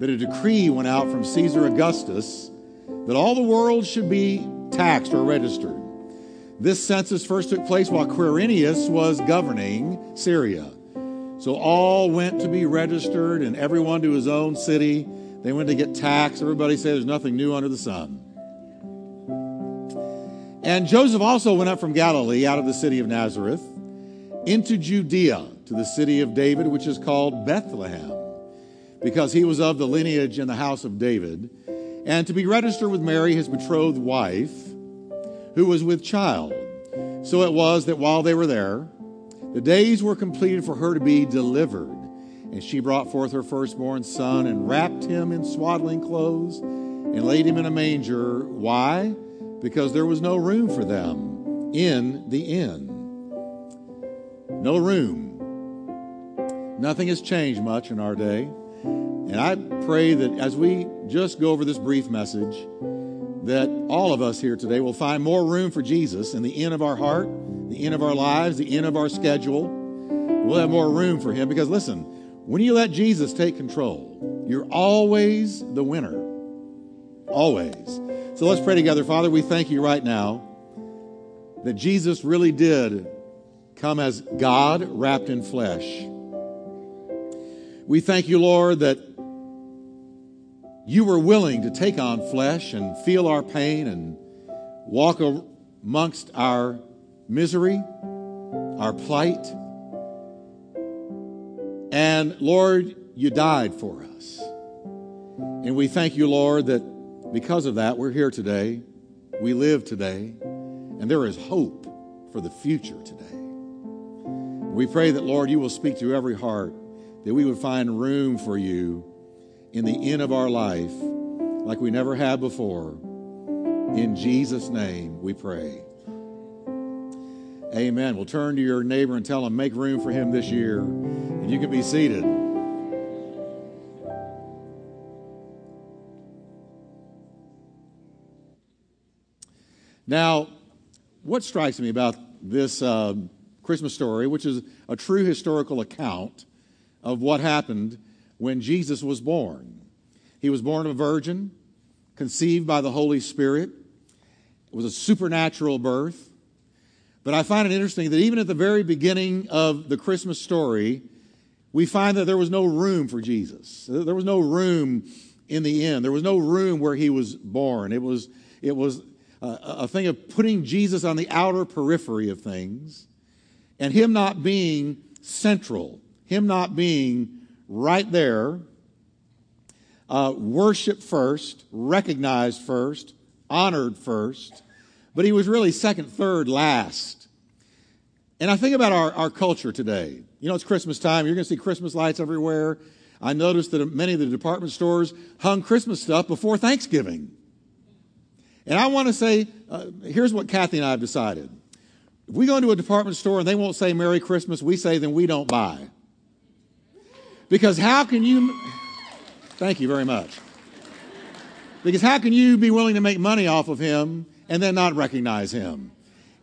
that a decree went out from Caesar Augustus that all the world should be taxed or registered. This census first took place while Quirinius was governing Syria. So all went to be registered and everyone to his own city. They went to get taxed. Everybody said there's nothing new under the sun. And Joseph also went up from Galilee out of the city of Nazareth into Judea to the city of David, which is called Bethlehem, because he was of the lineage in the house of David, and to be registered with Mary, his betrothed wife, who was with child. So it was that while they were there, the days were completed for her to be delivered. And she brought forth her firstborn son and wrapped him in swaddling clothes and laid him in a manger. Why? Because there was no room for them in the inn. No room. Nothing has changed much in our day. And I pray that as we just go over this brief message, that all of us here today will find more room for Jesus in the end of our heart, the end of our lives, the end of our schedule. We'll have more room for Him because, listen, when you let Jesus take control, you're always the winner. Always. So let's pray together. Father, we thank you right now that Jesus really did come as God wrapped in flesh. We thank you, Lord, that you were willing to take on flesh and feel our pain and walk amongst our misery, our plight. And Lord, you died for us. And we thank you, Lord, that because of that, we're here today. We live today. And there is hope for the future today. We pray that, Lord, you will speak to every heart, that we would find room for you in the end of our life like we never have before. In Jesus' name we pray. Amen. We'll turn to your neighbor and tell him, make room for him this year. And you can be seated. Now, what strikes me about this uh, Christmas story, which is a true historical account of what happened when Jesus was born. He was born of a virgin, conceived by the Holy Spirit. It was a supernatural birth. But I find it interesting that even at the very beginning of the Christmas story, we find that there was no room for Jesus. There was no room in the inn. There was no room where he was born. It was, it was a, a thing of putting Jesus on the outer periphery of things and him not being central, him not being right there, uh, worshiped first, recognized first, honored first, but he was really second, third, last. And I think about our, our culture today. You know, it's Christmas time. You're going to see Christmas lights everywhere. I noticed that many of the department stores hung Christmas stuff before Thanksgiving. And I want to say, uh, here's what Kathy and I have decided. If we go into a department store and they won't say Merry Christmas, we say then we don't buy. Because how can you, thank you very much. Because how can you be willing to make money off of him and then not recognize him?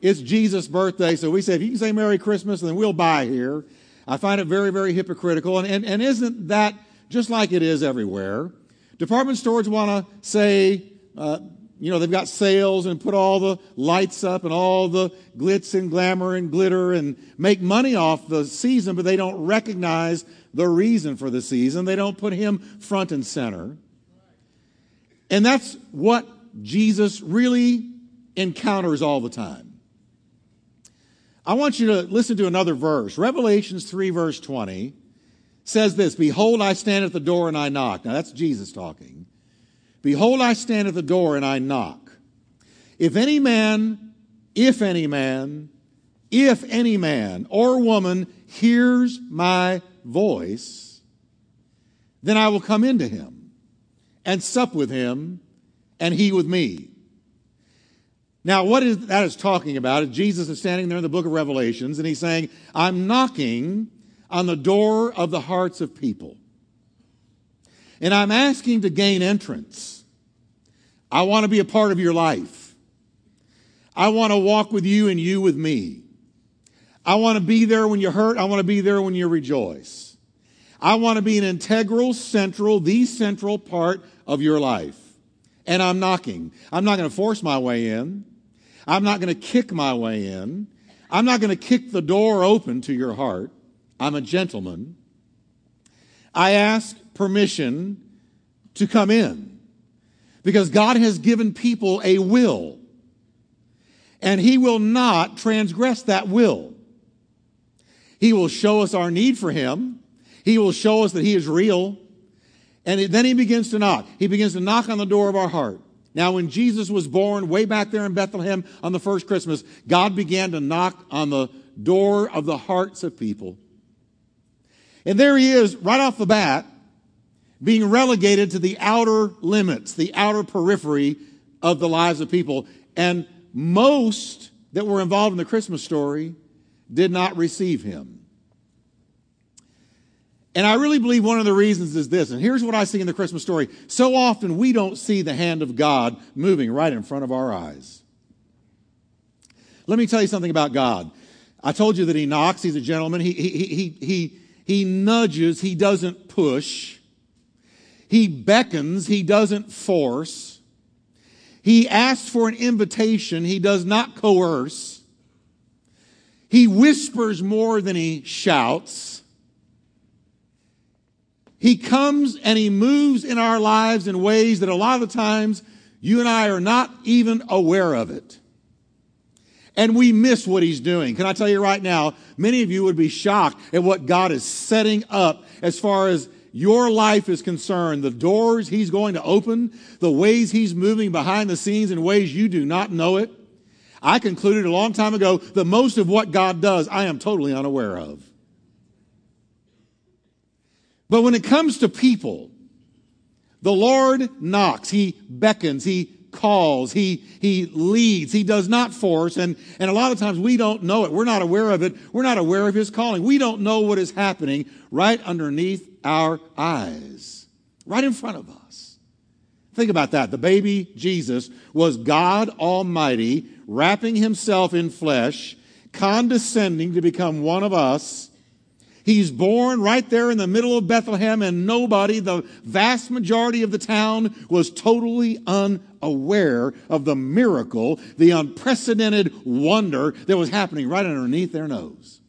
It's Jesus' birthday, so we say, if you can say Merry Christmas, then we'll buy here. I find it very, very hypocritical. And, and, and isn't that just like it is everywhere? Department stores want to say, uh, you know, they've got sales and put all the lights up and all the glitz and glamour and glitter and make money off the season, but they don't recognize the reason for the season. They don't put him front and center. And that's what Jesus really encounters all the time. I want you to listen to another verse. Revelations 3, verse 20 says this Behold, I stand at the door and I knock. Now, that's Jesus talking. Behold, I stand at the door and I knock. If any man, if any man, if any man or woman hears my voice, then I will come into him and sup with him and he with me. Now, what is that is talking about is Jesus is standing there in the book of Revelations and he's saying, I'm knocking on the door of the hearts of people. And I'm asking to gain entrance. I want to be a part of your life. I want to walk with you and you with me. I want to be there when you hurt. I want to be there when you rejoice. I want to be an integral, central, the central part of your life. And I'm knocking. I'm not going to force my way in. I'm not going to kick my way in. I'm not going to kick the door open to your heart. I'm a gentleman. I ask permission to come in because God has given people a will and He will not transgress that will. He will show us our need for Him. He will show us that He is real. And then He begins to knock. He begins to knock on the door of our heart. Now, when Jesus was born way back there in Bethlehem on the first Christmas, God began to knock on the door of the hearts of people. And there he is, right off the bat, being relegated to the outer limits, the outer periphery of the lives of people. And most that were involved in the Christmas story did not receive him. And I really believe one of the reasons is this, and here's what I see in the Christmas story. So often we don't see the hand of God moving right in front of our eyes. Let me tell you something about God. I told you that he knocks, he's a gentleman. He, he, he, he, he nudges, he doesn't push. He beckons, he doesn't force. He asks for an invitation, he does not coerce. He whispers more than he shouts. He comes and he moves in our lives in ways that a lot of the times you and I are not even aware of it. And we miss what he's doing. Can I tell you right now, many of you would be shocked at what God is setting up as far as your life is concerned, the doors he's going to open, the ways he's moving behind the scenes in ways you do not know it. I concluded a long time ago that most of what God does, I am totally unaware of. But when it comes to people, the Lord knocks, He beckons, He calls, He, He leads, He does not force. And, and a lot of times we don't know it. We're not aware of it. We're not aware of His calling. We don't know what is happening right underneath our eyes, right in front of us. Think about that. The baby Jesus was God Almighty, wrapping Himself in flesh, condescending to become one of us He's born right there in the middle of Bethlehem, and nobody, the vast majority of the town, was totally unaware of the miracle, the unprecedented wonder that was happening right underneath their nose.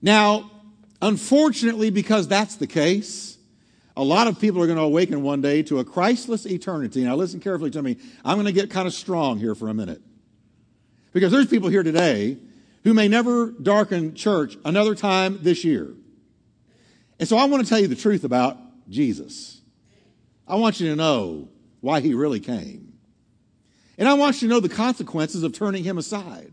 Now, unfortunately, because that's the case, a lot of people are going to awaken one day to a Christless eternity. Now, listen carefully to me. I'm going to get kind of strong here for a minute. Because there's people here today who may never darken church another time this year. And so I want to tell you the truth about Jesus. I want you to know why he really came. And I want you to know the consequences of turning him aside.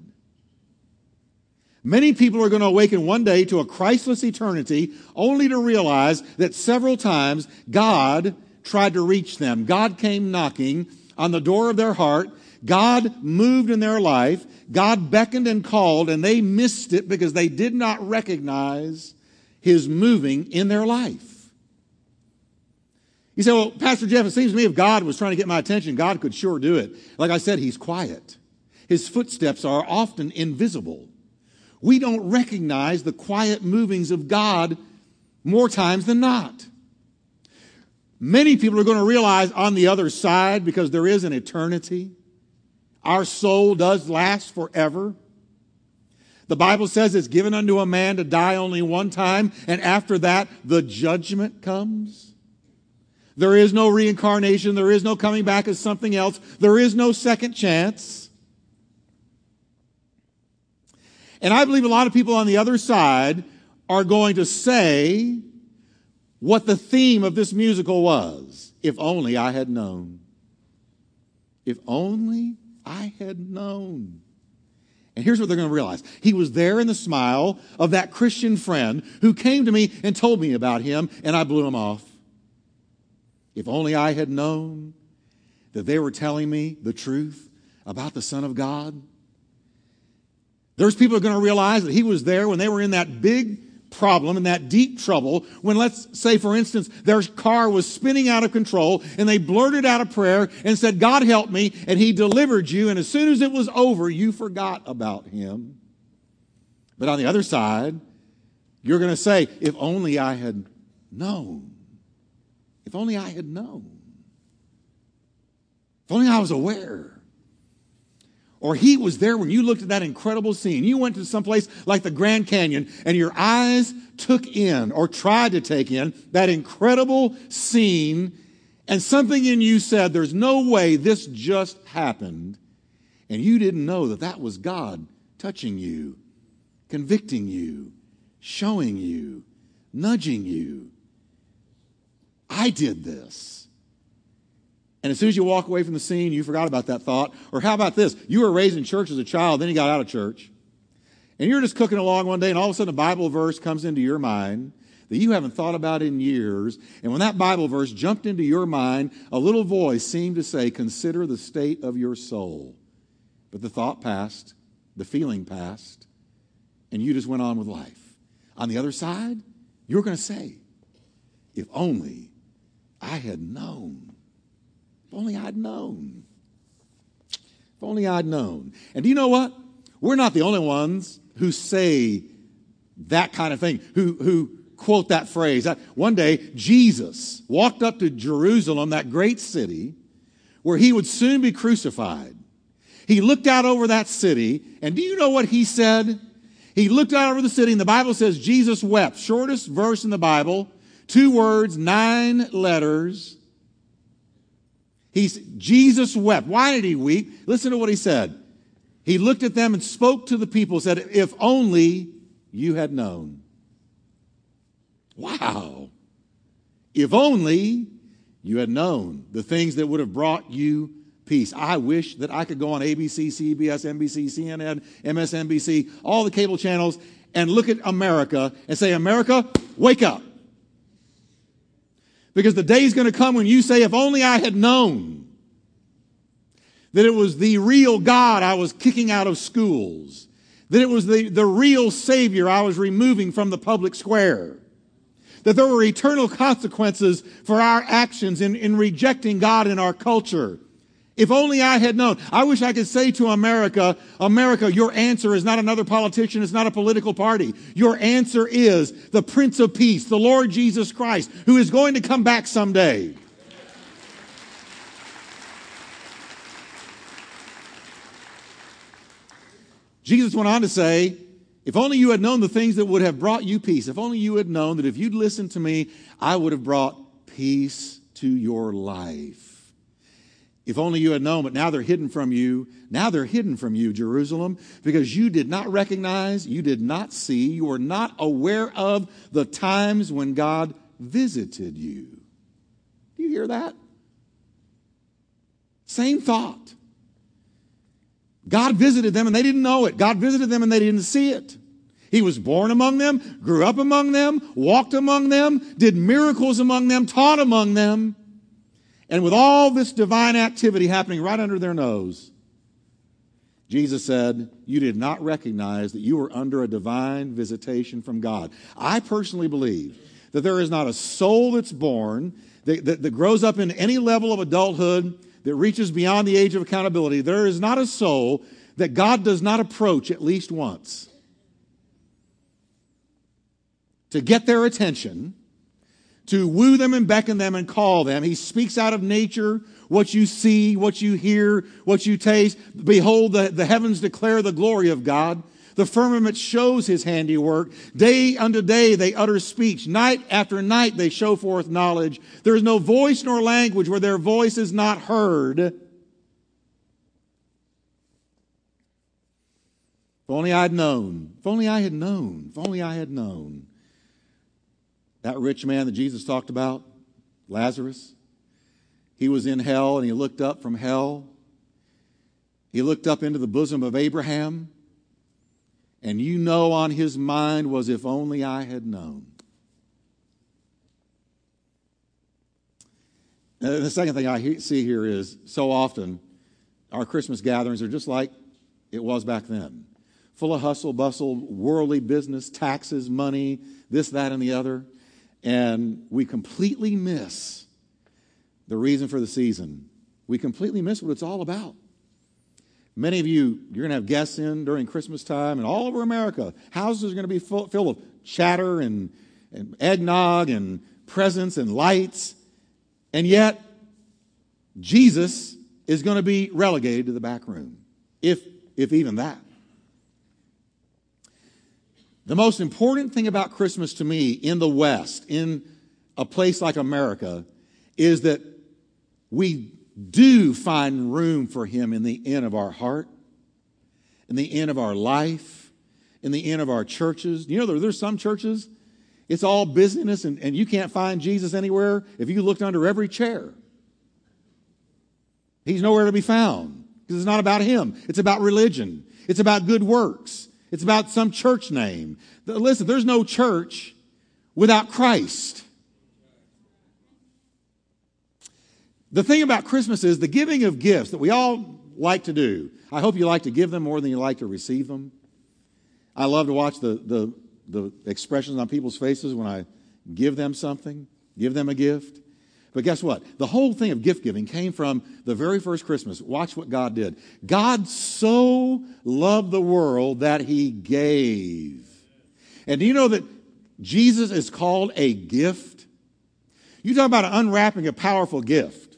Many people are going to awaken one day to a Christless eternity only to realize that several times God tried to reach them. God came knocking on the door of their heart God moved in their life. God beckoned and called, and they missed it because they did not recognize His moving in their life. You say, well, Pastor Jeff, it seems to me if God was trying to get my attention, God could sure do it. Like I said, He's quiet. His footsteps are often invisible. We don't recognize the quiet movings of God more times than not. Many people are going to realize on the other side, because there is an eternity, our soul does last forever. The Bible says it's given unto a man to die only one time, and after that, the judgment comes. There is no reincarnation. There is no coming back as something else. There is no second chance. And I believe a lot of people on the other side are going to say what the theme of this musical was. If only I had known. If only I had known. And here's what they're going to realize. He was there in the smile of that Christian friend who came to me and told me about him, and I blew him off. If only I had known that they were telling me the truth about the Son of God. There's people are going to realize that he was there when they were in that big problem and that deep trouble when, let's say, for instance, their car was spinning out of control and they blurted out a prayer and said, God help me, and He delivered you. And as soon as it was over, you forgot about Him. But on the other side, You're going to say, if only I had known. If only I had known. If only I was aware. Or he was there when you looked at that incredible scene. You went to someplace like the Grand Canyon and your eyes took in or tried to take in that incredible scene, and something in you said, There's no way this just happened. And you didn't know that that was God touching you, convicting you, showing you, nudging you. I did this. And as soon as you walk away from the scene, you forgot about that thought. Or how about this? You were raised in church as a child, then you got out of church. And you're just cooking along one day, and all of a sudden a Bible verse comes into your mind that you haven't thought about in years. And when that Bible verse jumped into your mind, a little voice seemed to say, Consider the state of your soul. But the thought passed, the feeling passed, and you just went on with life. On the other side, you're going to say, If only I had known. If only I'd known. If only I'd known. And do you know what? We're not the only ones who say that kind of thing, who, who quote that phrase. One day, Jesus walked up to Jerusalem, that great city, where he would soon be crucified. He looked out over that city, and do you know what he said? He looked out over the city, and the Bible says Jesus wept. Shortest verse in the Bible, two words, nine letters. He's, Jesus wept. Why did he weep? Listen to what he said. He looked at them and spoke to the people, said, If only you had known. Wow. If only you had known the things that would have brought you peace. I wish that I could go on ABC, CBS, NBC, CNN, MSNBC, all the cable channels, and look at America and say, America, wake up. Because the day is going to come when you say, if only I had known that it was the real God I was kicking out of schools, that it was the, the real Savior I was removing from the public square, that there were eternal consequences for our actions in, in rejecting God in our culture. If only I had known. I wish I could say to America, America, your answer is not another politician, it's not a political party. Your answer is the Prince of Peace, the Lord Jesus Christ, who is going to come back someday. Jesus went on to say, if only you had known the things that would have brought you peace, if only you had known that if you'd listened to me, I would have brought peace to your life. If only you had known, but now they're hidden from you. Now they're hidden from you, Jerusalem, because you did not recognize, you did not see, you were not aware of the times when God visited you. Do you hear that? Same thought. God visited them and they didn't know it. God visited them and they didn't see it. He was born among them, grew up among them, walked among them, did miracles among them, taught among them. And with all this divine activity happening right under their nose, Jesus said, You did not recognize that you were under a divine visitation from God. I personally believe that there is not a soul that's born, that, that, that, grows up in any level of adulthood, that reaches beyond the age of accountability. There is not a soul that God does not approach at least once to get their attention to woo them and beckon them and call them. He speaks out of nature what you see, what you hear, what you taste. Behold, the, the heavens declare the glory of God. The firmament shows his handiwork. Day unto day they utter speech. Night after night they show forth knowledge. There is no voice nor language where their voice is not heard. If only I had known. If only I had known. If only I had known. That rich man that Jesus talked about, Lazarus, he was in hell and he looked up from hell. He looked up into the bosom of Abraham. And you know on his mind was, if only I had known. And the second thing I see here is so often our Christmas gatherings are just like it was back then full of hustle, bustle, worldly business, taxes, money, this, that, and the other and we completely miss the reason for the season. We completely miss what it's all about. Many of you, you're going to have guests in during Christmas time, and all over America, houses are going to be full, filled with chatter and, and eggnog and presents and lights. And yet, Jesus is going to be relegated to the back room, if, if even that. The most important thing about Christmas to me in the West, in a place like America, is that we do find room for Him in the end of our heart, in the end of our life, in the end of our churches. You know, there, there's some churches, it's all busyness and, and you can't find Jesus anywhere if you looked under every chair. He's nowhere to be found because it's not about Him, it's about religion, it's about good works. It's about some church name. Listen, there's no church without Christ. The thing about Christmas is the giving of gifts that we all like to do. I hope you like to give them more than you like to receive them. I love to watch the, the, the expressions on people's faces when I give them something, give them a gift. But guess what? The whole thing of gift giving came from the very first Christmas. Watch what God did. God so loved the world that he gave. And do you know that Jesus is called a gift? You talk about unwrapping a powerful gift.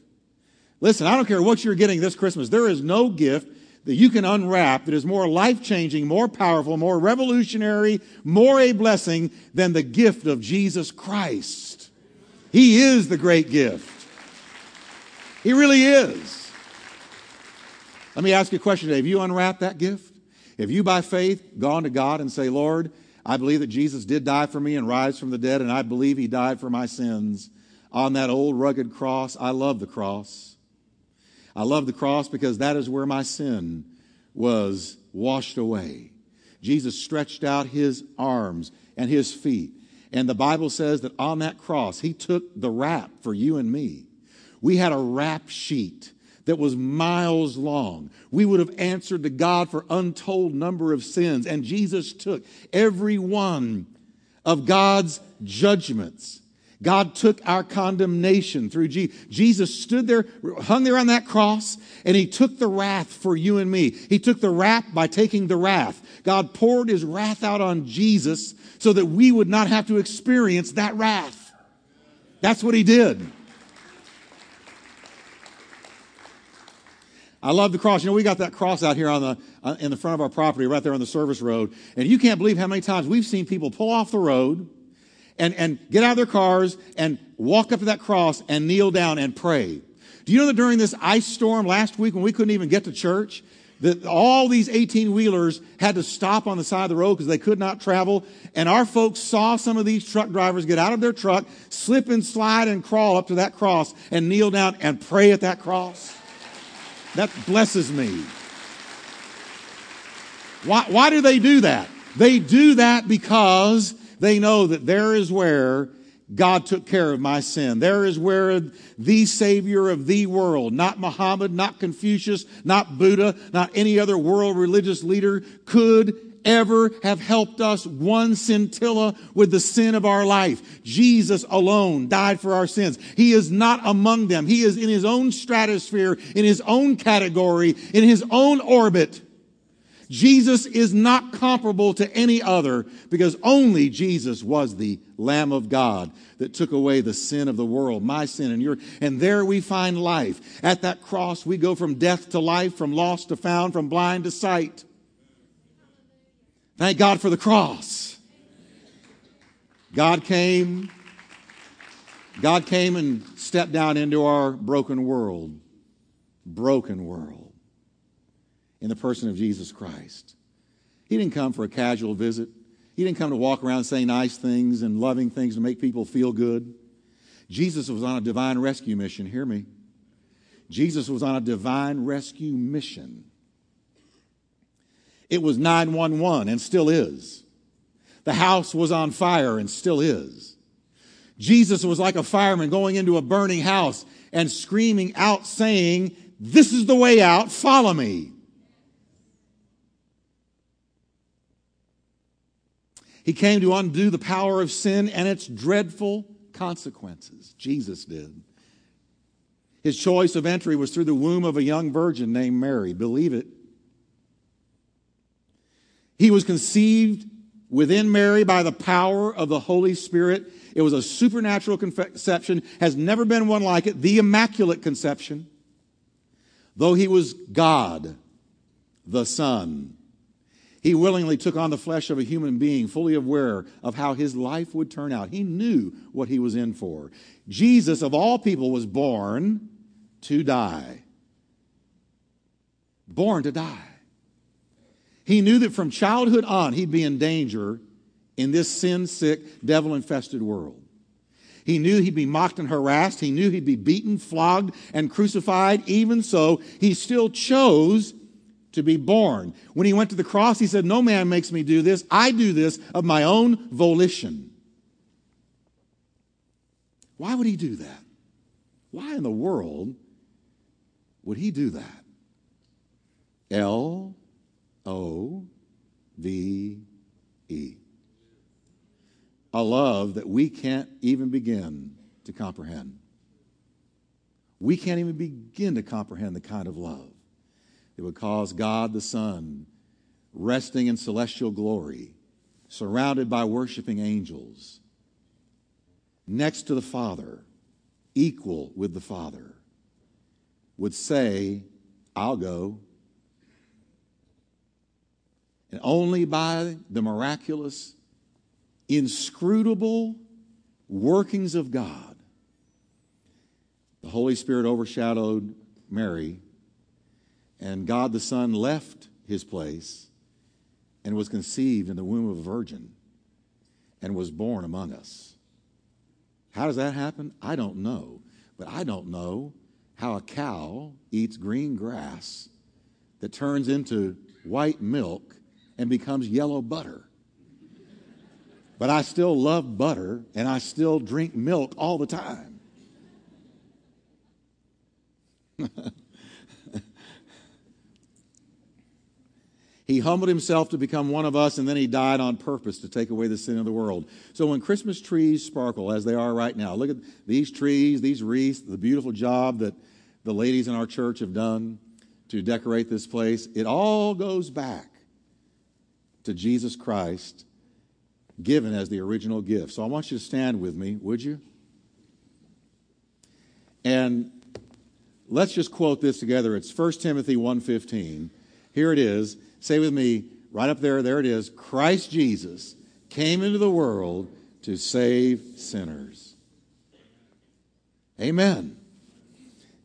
Listen, I don't care what you're getting this Christmas. There is no gift that you can unwrap that is more life changing, more powerful, more revolutionary, more a blessing than the gift of Jesus Christ. He is the great gift. He really is. Let me ask you a question today. Have you unwrapped that gift? Have you, by faith, gone to God and say, Lord, I believe that Jesus did die for me and rise from the dead, and I believe he died for my sins on that old rugged cross? I love the cross. I love the cross because that is where my sin was washed away. Jesus stretched out his arms and his feet and the Bible says that on that cross, he took the rap for you and me. We had a rap sheet that was miles long. We would have answered to God for untold number of sins. And Jesus took every one of God's judgments. God took our condemnation through Jesus. Jesus stood there, hung there on that cross, and he took the wrath for you and me. He took the wrath by taking the wrath. God poured his wrath out on Jesus so that we would not have to experience that wrath. That's what he did. I love the cross. You know, we got that cross out here on the uh, in the front of our property, right there on the service road, and you can't believe how many times we've seen people pull off the road and and get out of their cars and walk up to that cross and kneel down and pray. Do you know that during this ice storm last week when we couldn't even get to church, that all these 18 wheelers had to stop on the side of the road because they could not travel. And our folks saw some of these truck drivers get out of their truck, slip and slide and crawl up to that cross and kneel down and pray at that cross. That blesses me. Why, why do they do that? They do that because they know that there is where God took care of my sin. There is where the Savior of the world, not Muhammad, not Confucius, not Buddha, not any other world religious leader could ever have helped us one scintilla with the sin of our life. Jesus alone died for our sins. He is not among them. He is in his own stratosphere, in his own category, in his own orbit. Jesus is not comparable to any other because only Jesus was the Lamb of God that took away the sin of the world, my sin and your. And there we find life. At that cross, we go from death to life, from lost to found, from blind to sight. Thank God for the cross. God came. God came and stepped down into our broken world. Broken world in the person of Jesus Christ. He didn't come for a casual visit. He didn't come to walk around saying nice things and loving things to make people feel good. Jesus was on a divine rescue mission. Hear me. Jesus was on a divine rescue mission. It was 911 and still is. The house was on fire and still is. Jesus was like a fireman going into a burning house and screaming out, saying, This is the way out, follow me. He came to undo the power of sin and its dreadful consequences. Jesus did. His choice of entry was through the womb of a young virgin named Mary. Believe it. He was conceived within Mary by the power of the Holy Spirit. It was a supernatural conception, has never been one like it, the Immaculate Conception. Though he was God, the Son, he willingly took on the flesh of a human being, fully aware of how his life would turn out. He knew what he was in for. Jesus, of all people, was born to die. Born to die. He knew that from childhood on, he'd be in danger in this sin sick, devil infested world. He knew he'd be mocked and harassed. He knew he'd be beaten, flogged, and crucified. Even so, he still chose to be born. When he went to the cross, he said, No man makes me do this. I do this of my own volition. Why would he do that? Why in the world would he do that? L O V E. A love that we can't even begin to comprehend. We can't even begin to comprehend the kind of love that would cause God the Son, resting in celestial glory, surrounded by worshiping angels, next to the Father, equal with the Father, would say, I'll go. And only by the miraculous, inscrutable workings of God, the Holy Spirit overshadowed Mary, and God the Son left his place and was conceived in the womb of a virgin and was born among us. How does that happen? I don't know. But I don't know how a cow eats green grass that turns into white milk and becomes yellow butter. But I still love butter and I still drink milk all the time. he humbled himself to become one of us and then he died on purpose to take away the sin of the world. So when Christmas trees sparkle as they are right now, look at these trees, these wreaths, the beautiful job that the ladies in our church have done to decorate this place. It all goes back to Jesus Christ given as the original gift. So I want you to stand with me, would you? And let's just quote this together. It's 1 Timothy 1:15. Here it is. Say with me, right up there, there it is. Christ Jesus came into the world to save sinners. Amen.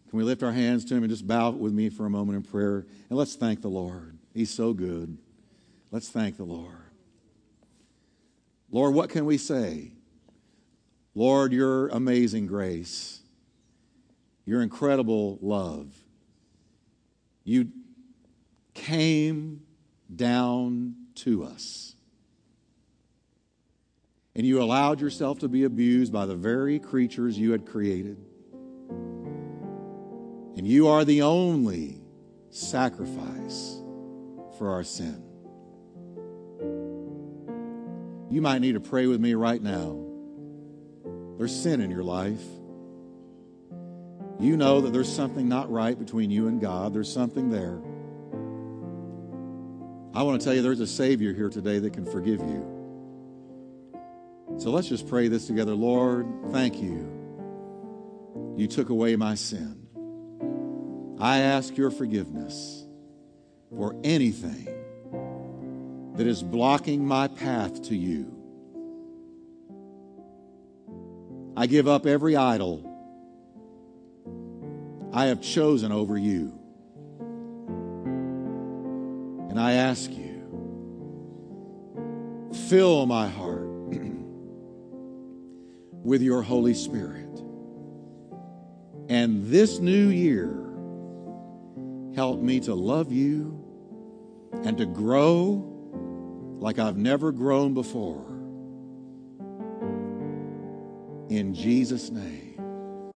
Can we lift our hands to him and just bow with me for a moment in prayer? And let's thank the Lord. He's so good. Let's thank the Lord. Lord, what can we say? Lord, your amazing grace, your incredible love. You came down to us. And you allowed yourself to be abused by the very creatures you had created. And you are the only sacrifice for our sin. You might need to pray with me right now. There's sin in your life. You know that there's something not right between you and God. There's something there. I want to tell you there's a Savior here today that can forgive you. So let's just pray this together. Lord, thank you. You took away my sin. I ask your forgiveness for anything that is blocking my path to you. I give up every idol I have chosen over you. And I ask you, fill my heart with your Holy Spirit. And this new year, help me to love you and to grow like I've never grown before. In Jesus' name.